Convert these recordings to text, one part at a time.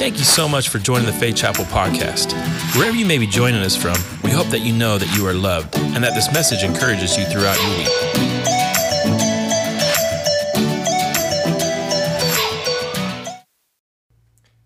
Thank you so much for joining the Faith Chapel podcast. Wherever you may be joining us from, we hope that you know that you are loved and that this message encourages you throughout your week.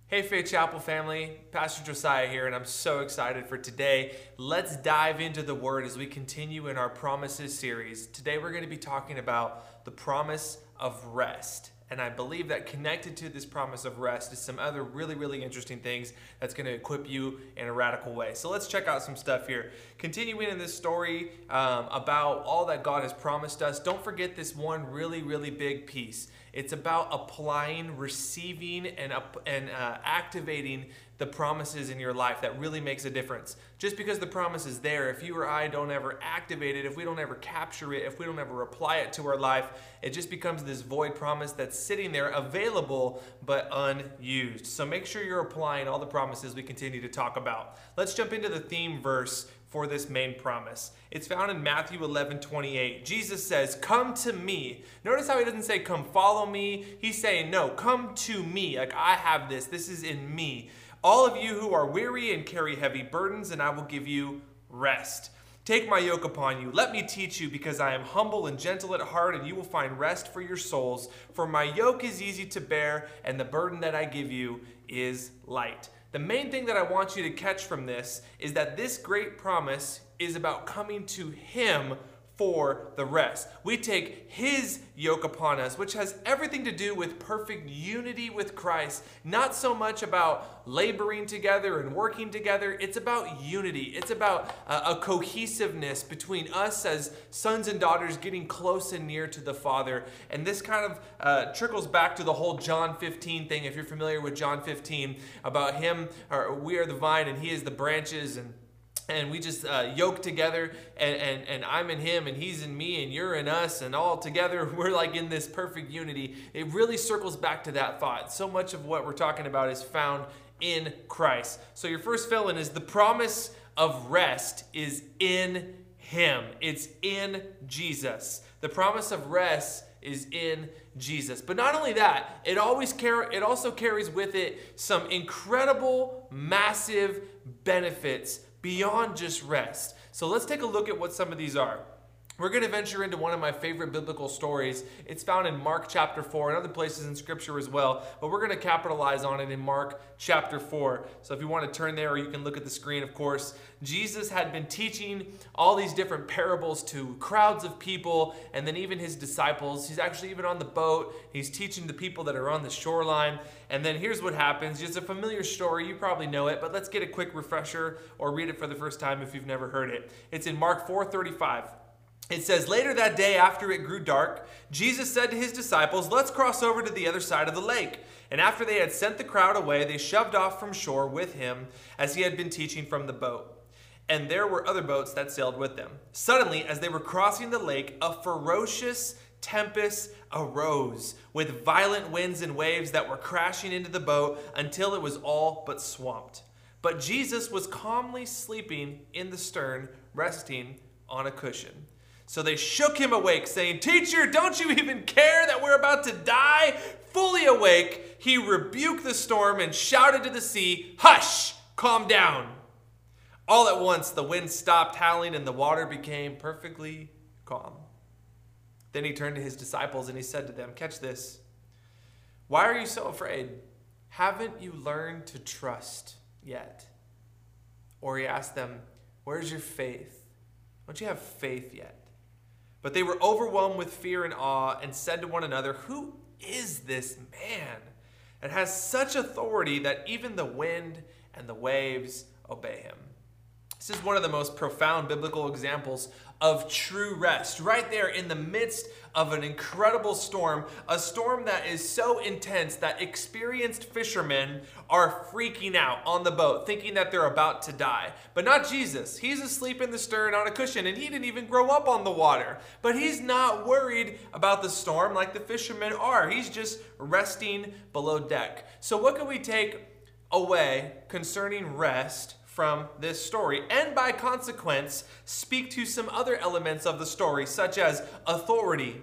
Hey, Faith Chapel family, Pastor Josiah here, and I'm so excited for today. Let's dive into the Word as we continue in our Promises series. Today, we're going to be talking about the promise of rest. And I believe that connected to this promise of rest is some other really, really interesting things that's going to equip you in a radical way. So let's check out some stuff here. Continuing in this story um, about all that God has promised us, don't forget this one really, really big piece. It's about applying, receiving, and, and uh, activating the promises in your life that really makes a difference. Just because the promise is there, if you or I don't ever activate it, if we don't ever capture it, if we don't ever apply it to our life, it just becomes this void promise that's sitting there available but unused. So make sure you're applying all the promises we continue to talk about. Let's jump into the theme verse for this main promise. It's found in Matthew 11 28. Jesus says, Come to me. Notice how he doesn't say, Come follow me. He's saying, No, come to me. Like I have this. This is in me. All of you who are weary and carry heavy burdens, and I will give you rest. Take my yoke upon you. Let me teach you, because I am humble and gentle at heart, and you will find rest for your souls. For my yoke is easy to bear, and the burden that I give you is light. The main thing that I want you to catch from this is that this great promise is about coming to Him for the rest. We take His yoke upon us, which has everything to do with perfect unity with Christ. Not so much about laboring together and working together, it's about unity. It's about uh, a cohesiveness between us as sons and daughters getting close and near to the Father. And this kind of uh, trickles back to the whole John 15 thing, if you're familiar with John 15, about Him, or we are the vine and He is the branches, and and we just uh, yoke together and, and, and i'm in him and he's in me and you're in us and all together we're like in this perfect unity. It really circles back to that thought. So much of what we're talking about is found in christ. So your first fill in is the promise of rest is in him. It's in jesus. The promise of rest is in Jesus. But not only that, it always car- it also carries with it some incredible massive benefits beyond just rest. So let's take a look at what some of these are. We're going to venture into one of my favorite biblical stories. It's found in Mark chapter 4 and other places in Scripture as well, but we're going to capitalize on it in Mark chapter 4. So if you want to turn there, or you can look at the screen, of course. Jesus had been teaching all these different parables to crowds of people and then even his disciples. He's actually even on the boat. He's teaching the people that are on the shoreline. And then here's what happens. It's a familiar story. You probably know it, but let's get a quick refresher or read it for the first time if you've never heard it. It's in Mark 4 35. It says, Later that day, after it grew dark, Jesus said to his disciples, Let's cross over to the other side of the lake. And after they had sent the crowd away, they shoved off from shore with him as he had been teaching from the boat. And there were other boats that sailed with them. Suddenly, as they were crossing the lake, a ferocious tempest arose with violent winds and waves that were crashing into the boat until it was all but swamped. But Jesus was calmly sleeping in the stern, resting on a cushion. So they shook him awake, saying, Teacher, don't you even care that we're about to die? Fully awake, he rebuked the storm and shouted to the sea, Hush, calm down. All at once, the wind stopped howling and the water became perfectly calm. Then he turned to his disciples and he said to them, Catch this. Why are you so afraid? Haven't you learned to trust yet? Or he asked them, Where's your faith? Don't you have faith yet? But they were overwhelmed with fear and awe and said to one another, Who is this man that has such authority that even the wind and the waves obey him? This is one of the most profound biblical examples of true rest, right there in the midst of an incredible storm, a storm that is so intense that experienced fishermen are freaking out on the boat, thinking that they're about to die. But not Jesus. He's asleep in the stern on a cushion, and he didn't even grow up on the water. But he's not worried about the storm like the fishermen are. He's just resting below deck. So, what can we take away concerning rest? From this story, and by consequence, speak to some other elements of the story, such as authority,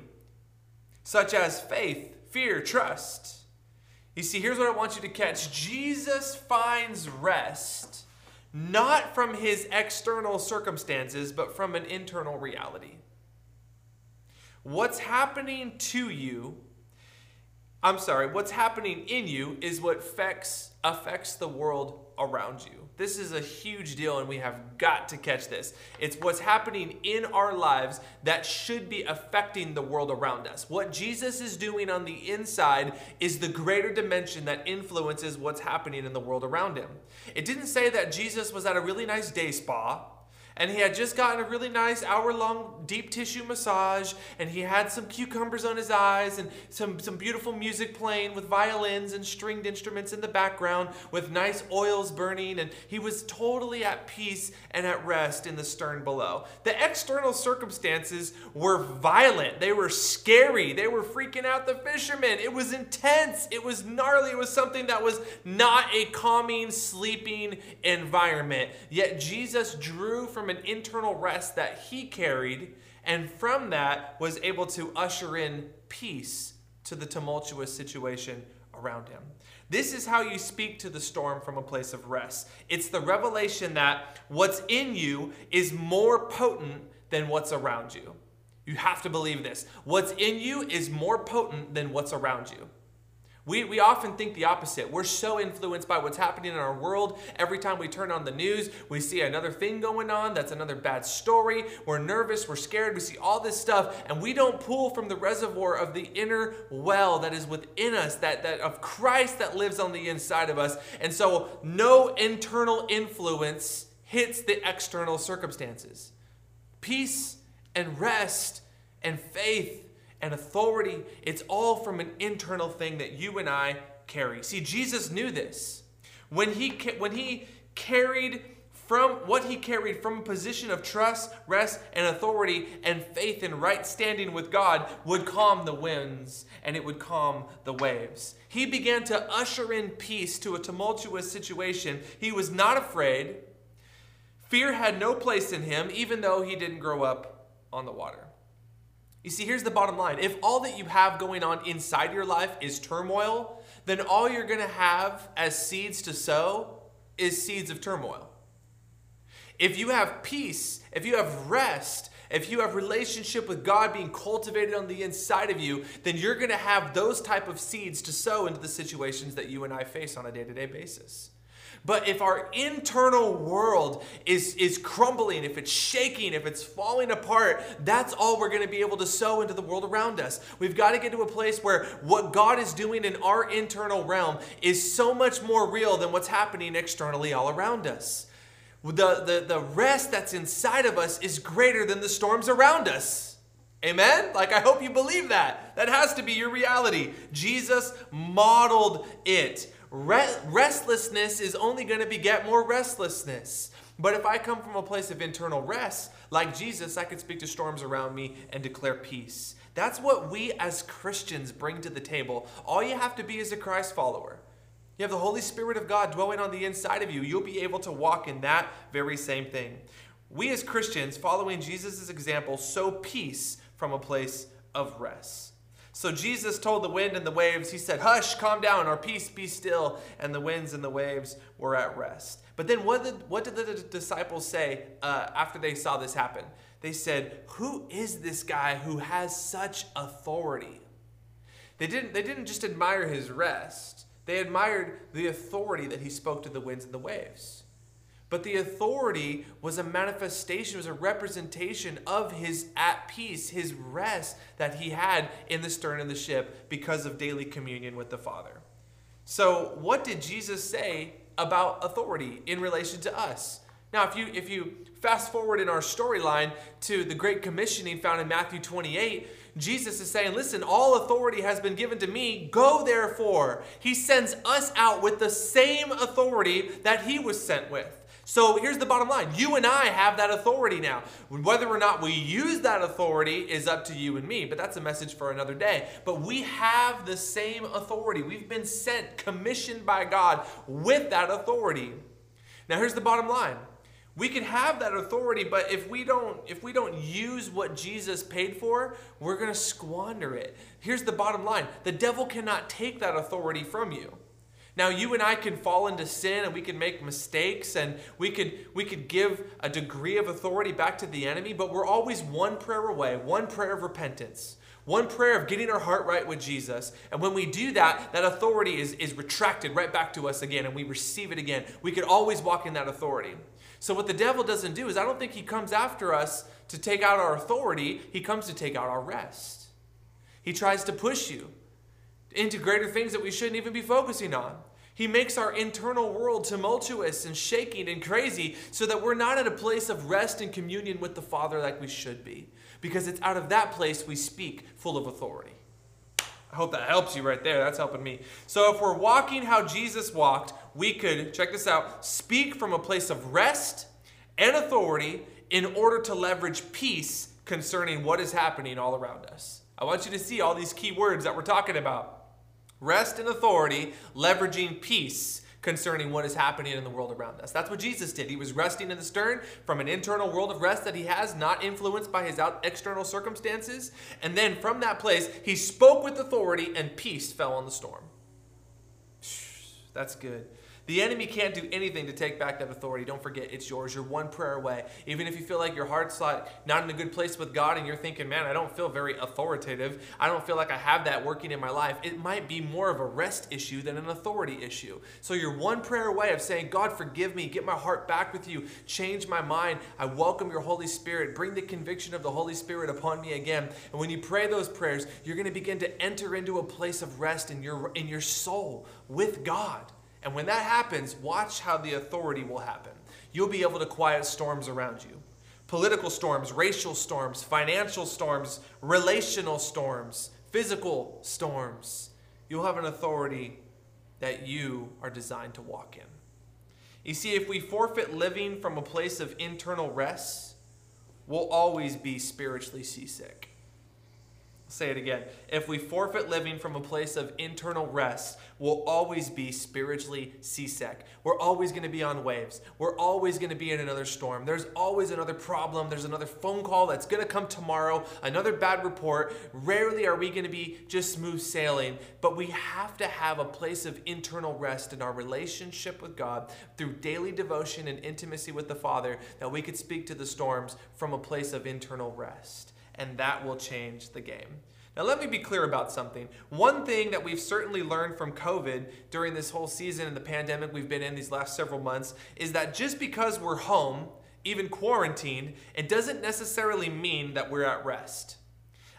such as faith, fear, trust. You see, here's what I want you to catch Jesus finds rest not from his external circumstances, but from an internal reality. What's happening to you, I'm sorry, what's happening in you is what affects, affects the world around you. This is a huge deal, and we have got to catch this. It's what's happening in our lives that should be affecting the world around us. What Jesus is doing on the inside is the greater dimension that influences what's happening in the world around him. It didn't say that Jesus was at a really nice day spa and he had just gotten a really nice hour long deep tissue massage and he had some cucumbers on his eyes and some, some beautiful music playing with violins and stringed instruments in the background with nice oils burning and he was totally at peace and at rest in the stern below. The external circumstances were violent. They were scary. They were freaking out the fishermen. It was intense. It was gnarly. It was something that was not a calming sleeping environment. Yet jesus drew from an internal rest that he carried, and from that was able to usher in peace to the tumultuous situation around him. This is how you speak to the storm from a place of rest. It's the revelation that what's in you is more potent than what's around you. You have to believe this. What's in you is more potent than what's around you. We, we often think the opposite. We're so influenced by what's happening in our world. Every time we turn on the news, we see another thing going on. That's another bad story. We're nervous. We're scared. We see all this stuff, and we don't pull from the reservoir of the inner well that is within us, that, that of Christ that lives on the inside of us. And so, no internal influence hits the external circumstances. Peace and rest and faith and authority, it's all from an internal thing that you and I carry. See, Jesus knew this. When he, when he carried from what he carried from a position of trust, rest, and authority and faith and right standing with God would calm the winds and it would calm the waves. He began to usher in peace to a tumultuous situation. He was not afraid. Fear had no place in him, even though he didn't grow up on the water. You see, here's the bottom line. If all that you have going on inside your life is turmoil, then all you're going to have as seeds to sow is seeds of turmoil. If you have peace, if you have rest, if you have relationship with God being cultivated on the inside of you, then you're going to have those type of seeds to sow into the situations that you and I face on a day-to-day basis. But if our internal world is, is crumbling, if it's shaking, if it's falling apart, that's all we're going to be able to sow into the world around us. We've got to get to a place where what God is doing in our internal realm is so much more real than what's happening externally all around us. The, the, the rest that's inside of us is greater than the storms around us. Amen? Like, I hope you believe that. That has to be your reality. Jesus modeled it. Restlessness is only going to beget more restlessness. But if I come from a place of internal rest, like Jesus, I can speak to storms around me and declare peace. That's what we as Christians bring to the table. All you have to be is a Christ follower. You have the Holy Spirit of God dwelling on the inside of you. You'll be able to walk in that very same thing. We as Christians, following Jesus' example, sow peace from a place of rest. So Jesus told the wind and the waves, He said, Hush, calm down, or peace, be still. And the winds and the waves were at rest. But then what did, what did the disciples say uh, after they saw this happen? They said, Who is this guy who has such authority? They didn't, they didn't just admire his rest, they admired the authority that he spoke to the winds and the waves. But the authority was a manifestation, was a representation of his at peace, his rest that he had in the stern of the ship because of daily communion with the Father. So, what did Jesus say about authority in relation to us? Now, if you if you fast forward in our storyline to the great commissioning found in Matthew 28, Jesus is saying, Listen, all authority has been given to me. Go therefore. He sends us out with the same authority that he was sent with. So here's the bottom line you and I have that authority now. Whether or not we use that authority is up to you and me, but that's a message for another day. But we have the same authority. We've been sent, commissioned by God with that authority. Now here's the bottom line We can have that authority, but if we don't if we don't use what Jesus paid for, we're going to squander it. Here's the bottom line. The devil cannot take that authority from you. Now you and I can fall into sin and we can make mistakes and we could we could give a degree of authority back to the enemy, but we're always one prayer away, one prayer of repentance. One prayer of getting our heart right with Jesus. And when we do that, that authority is, is retracted right back to us again and we receive it again. We could always walk in that authority. So, what the devil doesn't do is, I don't think he comes after us to take out our authority, he comes to take out our rest. He tries to push you into greater things that we shouldn't even be focusing on. He makes our internal world tumultuous and shaking and crazy so that we're not at a place of rest and communion with the Father like we should be. Because it's out of that place we speak full of authority. I hope that helps you right there. That's helping me. So, if we're walking how Jesus walked, we could, check this out, speak from a place of rest and authority in order to leverage peace concerning what is happening all around us. I want you to see all these key words that we're talking about rest and authority, leveraging peace concerning what is happening in the world around us. That's what Jesus did. He was resting in the stern from an internal world of rest that he has, not influenced by his out external circumstances. And then from that place, he spoke with authority and peace fell on the storm. That's good. The enemy can't do anything to take back that authority. Don't forget, it's yours. You're one prayer away. Even if you feel like your heart's like not in a good place with God and you're thinking, man, I don't feel very authoritative. I don't feel like I have that working in my life. It might be more of a rest issue than an authority issue. So you're one prayer away of saying, God, forgive me. Get my heart back with you. Change my mind. I welcome your Holy Spirit. Bring the conviction of the Holy Spirit upon me again. And when you pray those prayers, you're going to begin to enter into a place of rest in your, in your soul with God. And when that happens, watch how the authority will happen. You'll be able to quiet storms around you political storms, racial storms, financial storms, relational storms, physical storms. You'll have an authority that you are designed to walk in. You see, if we forfeit living from a place of internal rest, we'll always be spiritually seasick say it again. If we forfeit living from a place of internal rest, we'll always be spiritually seasick. We're always going to be on waves. We're always going to be in another storm. There's always another problem. There's another phone call that's going to come tomorrow, another bad report. Rarely are we going to be just smooth sailing, but we have to have a place of internal rest in our relationship with God through daily devotion and intimacy with the Father that we could speak to the storms from a place of internal rest and that will change the game. Now, let me be clear about something. One thing that we've certainly learned from COVID during this whole season and the pandemic we've been in these last several months is that just because we're home, even quarantined, it doesn't necessarily mean that we're at rest.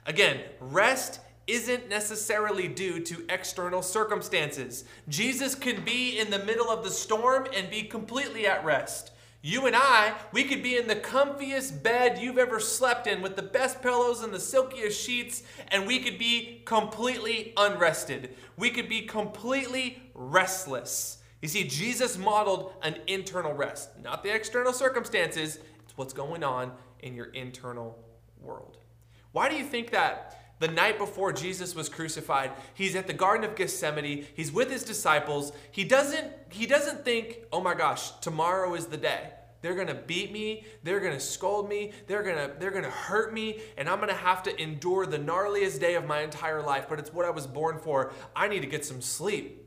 Again, rest isn't necessarily due to external circumstances. Jesus can be in the middle of the storm and be completely at rest. You and I, we could be in the comfiest bed you've ever slept in with the best pillows and the silkiest sheets, and we could be completely unrested. We could be completely restless. You see, Jesus modeled an internal rest, not the external circumstances, it's what's going on in your internal world. Why do you think that? The night before Jesus was crucified, he's at the Garden of Gethsemane, he's with his disciples. He doesn't, he doesn't think, oh my gosh, tomorrow is the day. They're gonna beat me, they're gonna scold me, they're gonna, they're gonna hurt me, and I'm gonna have to endure the gnarliest day of my entire life, but it's what I was born for. I need to get some sleep.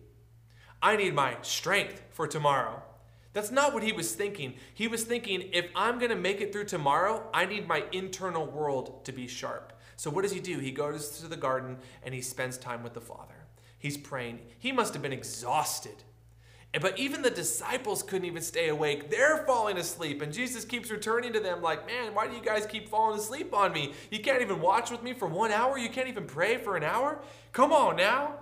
I need my strength for tomorrow. That's not what he was thinking. He was thinking, if I'm gonna make it through tomorrow, I need my internal world to be sharp. So what does he do? He goes to the garden and he spends time with the Father. He's praying. He must have been exhausted. But even the disciples couldn't even stay awake. They're falling asleep. And Jesus keeps returning to them, like, man, why do you guys keep falling asleep on me? You can't even watch with me for one hour? You can't even pray for an hour? Come on now.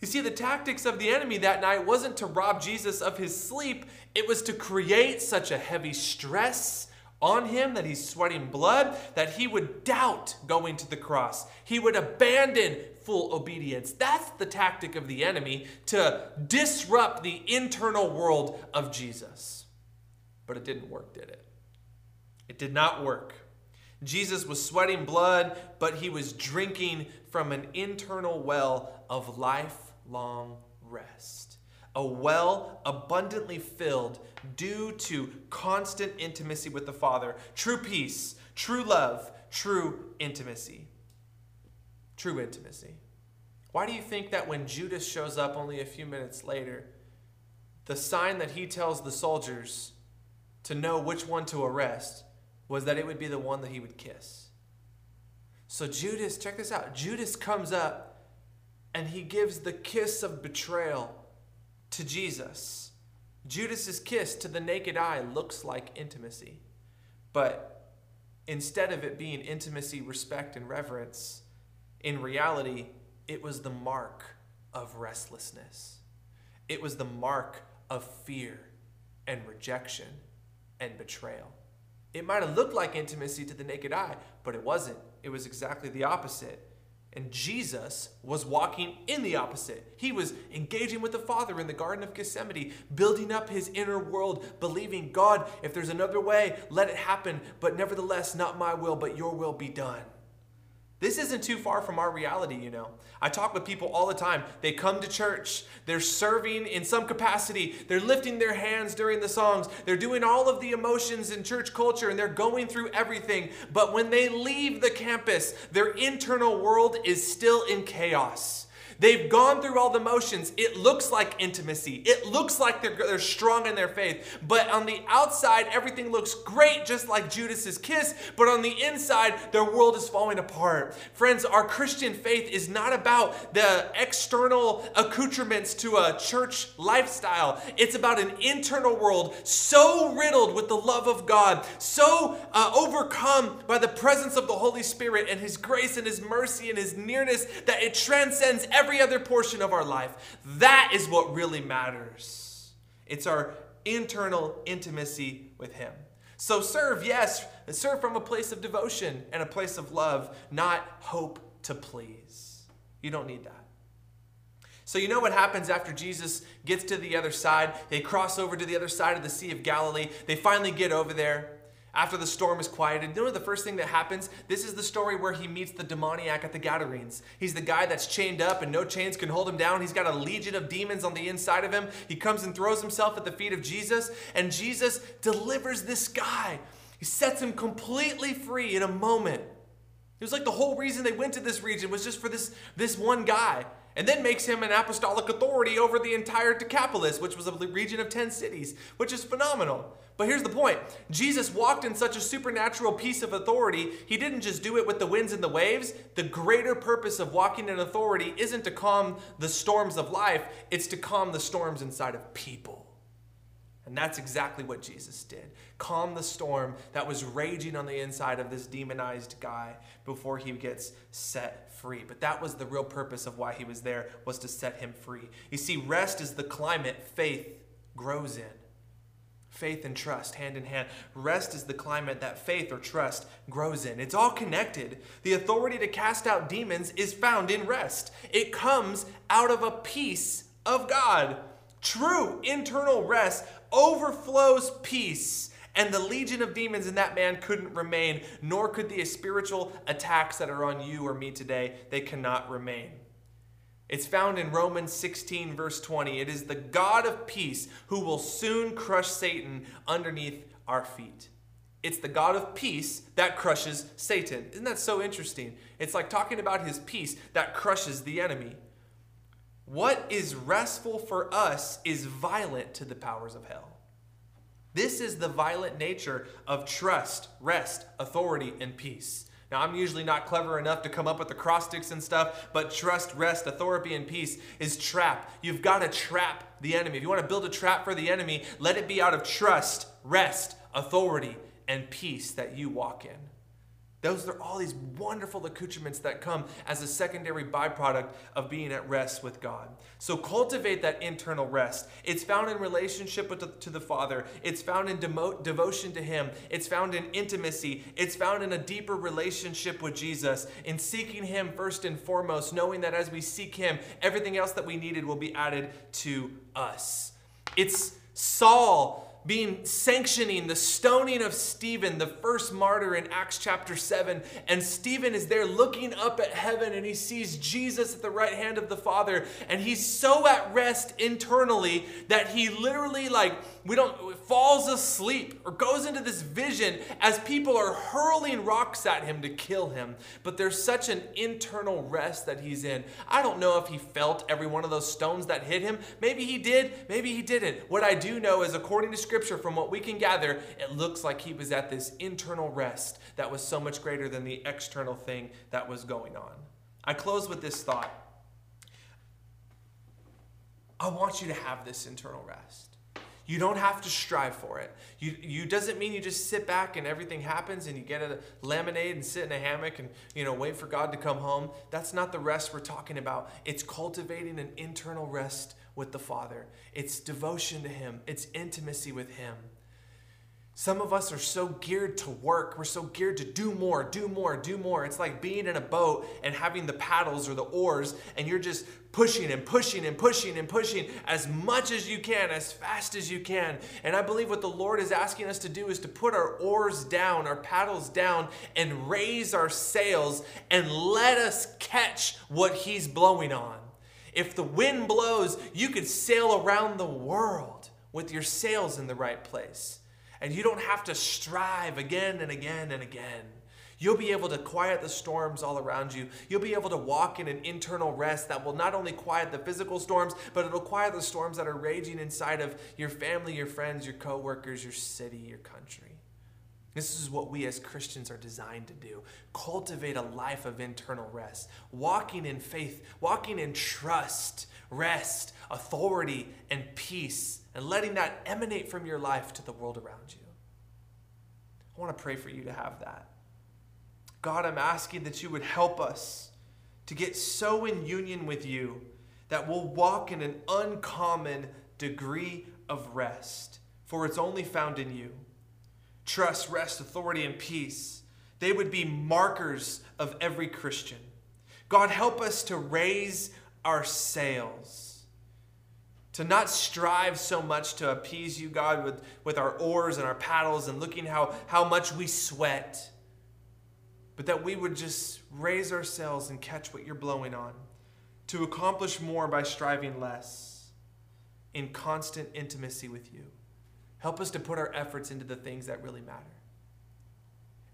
You see, the tactics of the enemy that night wasn't to rob Jesus of his sleep, it was to create such a heavy stress on him, that he's sweating blood, that he would doubt going to the cross. He would abandon full obedience. That's the tactic of the enemy to disrupt the internal world of Jesus. But it didn't work, did it? It did not work. Jesus was sweating blood, but he was drinking from an internal well of lifelong rest a well abundantly filled due to constant intimacy with the Father, true peace, true love, true intimacy. True intimacy. Why do you think that when Judas shows up only a few minutes later, the sign that he tells the soldiers to know which one to arrest was that it would be the one that he would kiss? So Judas, check this out. Judas comes up and he gives the kiss of betrayal to Jesus. Judas's kiss to the naked eye looks like intimacy. But instead of it being intimacy, respect, and reverence, in reality, it was the mark of restlessness. It was the mark of fear and rejection and betrayal. It might have looked like intimacy to the naked eye, but it wasn't. It was exactly the opposite. And Jesus was walking in the opposite. He was engaging with the Father in the Garden of Gethsemane, building up his inner world, believing, God, if there's another way, let it happen. But nevertheless, not my will, but your will be done. This isn't too far from our reality, you know. I talk with people all the time. They come to church, they're serving in some capacity, they're lifting their hands during the songs, they're doing all of the emotions in church culture, and they're going through everything. But when they leave the campus, their internal world is still in chaos. They've gone through all the motions. It looks like intimacy. It looks like they're, they're strong in their faith. But on the outside, everything looks great, just like Judas's kiss. But on the inside, their world is falling apart. Friends, our Christian faith is not about the external accoutrements to a church lifestyle. It's about an internal world so riddled with the love of God, so uh, overcome by the presence of the Holy Spirit and His grace and His mercy and His nearness that it transcends every every other portion of our life. That is what really matters. It's our internal intimacy with Him. So serve, yes, serve from a place of devotion and a place of love, not hope to please. You don't need that. So, you know what happens after Jesus gets to the other side? They cross over to the other side of the Sea of Galilee. They finally get over there. After the storm is quieted, you know the first thing that happens? This is the story where he meets the demoniac at the Gadarenes. He's the guy that's chained up and no chains can hold him down. He's got a legion of demons on the inside of him. He comes and throws himself at the feet of Jesus, and Jesus delivers this guy. He sets him completely free in a moment. It was like the whole reason they went to this region was just for this, this one guy and then makes him an apostolic authority over the entire Decapolis, which was a region of 10 cities, which is phenomenal. But here's the point Jesus walked in such a supernatural piece of authority, he didn't just do it with the winds and the waves. The greater purpose of walking in authority isn't to calm the storms of life, it's to calm the storms inside of people. And that's exactly what Jesus did. Calm the storm that was raging on the inside of this demonized guy before he gets set free. But that was the real purpose of why he was there was to set him free. You see, rest is the climate faith grows in. Faith and trust, hand in hand. Rest is the climate that faith or trust grows in. It's all connected. The authority to cast out demons is found in rest. It comes out of a peace of God. True internal rest overflows peace. And the legion of demons in that man couldn't remain, nor could the spiritual attacks that are on you or me today, they cannot remain. It's found in Romans 16, verse 20. It is the God of peace who will soon crush Satan underneath our feet. It's the God of peace that crushes Satan. Isn't that so interesting? It's like talking about his peace that crushes the enemy. What is restful for us is violent to the powers of hell. This is the violent nature of trust, rest, authority, and peace. Now, I'm usually not clever enough to come up with acrostics and stuff, but trust, rest, authority, and peace is trap. You've got to trap the enemy. If you want to build a trap for the enemy, let it be out of trust, rest, authority, and peace that you walk in. Those are all these wonderful accoutrements that come as a secondary byproduct of being at rest with God. So cultivate that internal rest. It's found in relationship with the, to the Father. It's found in demo, devotion to Him. It's found in intimacy. It's found in a deeper relationship with Jesus, in seeking Him first and foremost, knowing that as we seek Him, everything else that we needed will be added to us. It's Saul being sanctioning the stoning of Stephen, the first martyr in Acts chapter 7. And Stephen is there looking up at heaven and he sees Jesus at the right hand of the Father. And he's so at rest internally that he literally, like, we don't, falls asleep or goes into this vision as people are hurling rocks at him to kill him. But there's such an internal rest that he's in. I don't know if he felt every one of those stones that hit him. Maybe he did, maybe he didn't. What I do know is, according to Scripture, from what we can gather, it looks like he was at this internal rest that was so much greater than the external thing that was going on. I close with this thought. I want you to have this internal rest. You don't have to strive for it. You, you doesn't mean you just sit back and everything happens and you get a lemonade and sit in a hammock and you know wait for God to come home. That's not the rest we're talking about. It's cultivating an internal rest with the Father. It's devotion to Him. It's intimacy with Him. Some of us are so geared to work. We're so geared to do more, do more, do more. It's like being in a boat and having the paddles or the oars, and you're just pushing and pushing and pushing and pushing as much as you can, as fast as you can. And I believe what the Lord is asking us to do is to put our oars down, our paddles down, and raise our sails and let us catch what He's blowing on. If the wind blows, you could sail around the world with your sails in the right place. And you don't have to strive again and again and again. You'll be able to quiet the storms all around you. You'll be able to walk in an internal rest that will not only quiet the physical storms, but it'll quiet the storms that are raging inside of your family, your friends, your coworkers, your city, your country. This is what we as Christians are designed to do cultivate a life of internal rest, walking in faith, walking in trust, rest, authority, and peace, and letting that emanate from your life to the world around you. I want to pray for you to have that. God, I'm asking that you would help us to get so in union with you that we'll walk in an uncommon degree of rest, for it's only found in you. Trust, rest, authority, and peace. They would be markers of every Christian. God, help us to raise our sails, to not strive so much to appease you, God, with, with our oars and our paddles and looking how, how much we sweat but that we would just raise our sails and catch what you're blowing on, to accomplish more by striving less in constant intimacy with you. Help us to put our efforts into the things that really matter.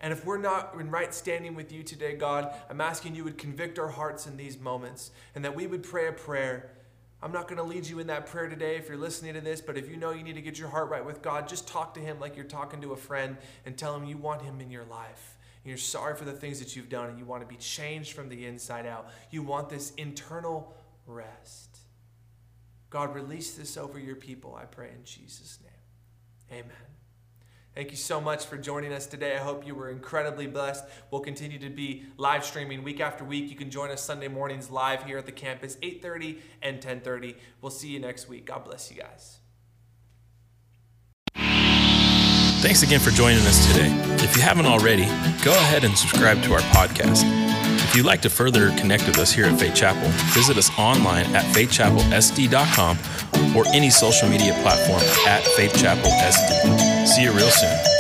And if we're not in right standing with you today, God, I'm asking you would convict our hearts in these moments and that we would pray a prayer. I'm not going to lead you in that prayer today if you're listening to this, but if you know you need to get your heart right with God, just talk to Him like you're talking to a friend and tell Him you want Him in your life and you're sorry for the things that you've done and you want to be changed from the inside out. You want this internal rest. God, release this over your people, I pray in Jesus' name. Amen. Thank you so much for joining us today. I hope you were incredibly blessed. We'll continue to be live streaming week after week. You can join us Sunday mornings live here at the campus, 8:30 and 10:30. We'll see you next week. God bless you guys. Thanks again for joining us today. If you haven't already, go ahead and subscribe to our podcast. If you'd like to further connect with us here at Faith Chapel, visit us online at faithchapelsd.com or any social media platform at faithchapelsd. See you real soon.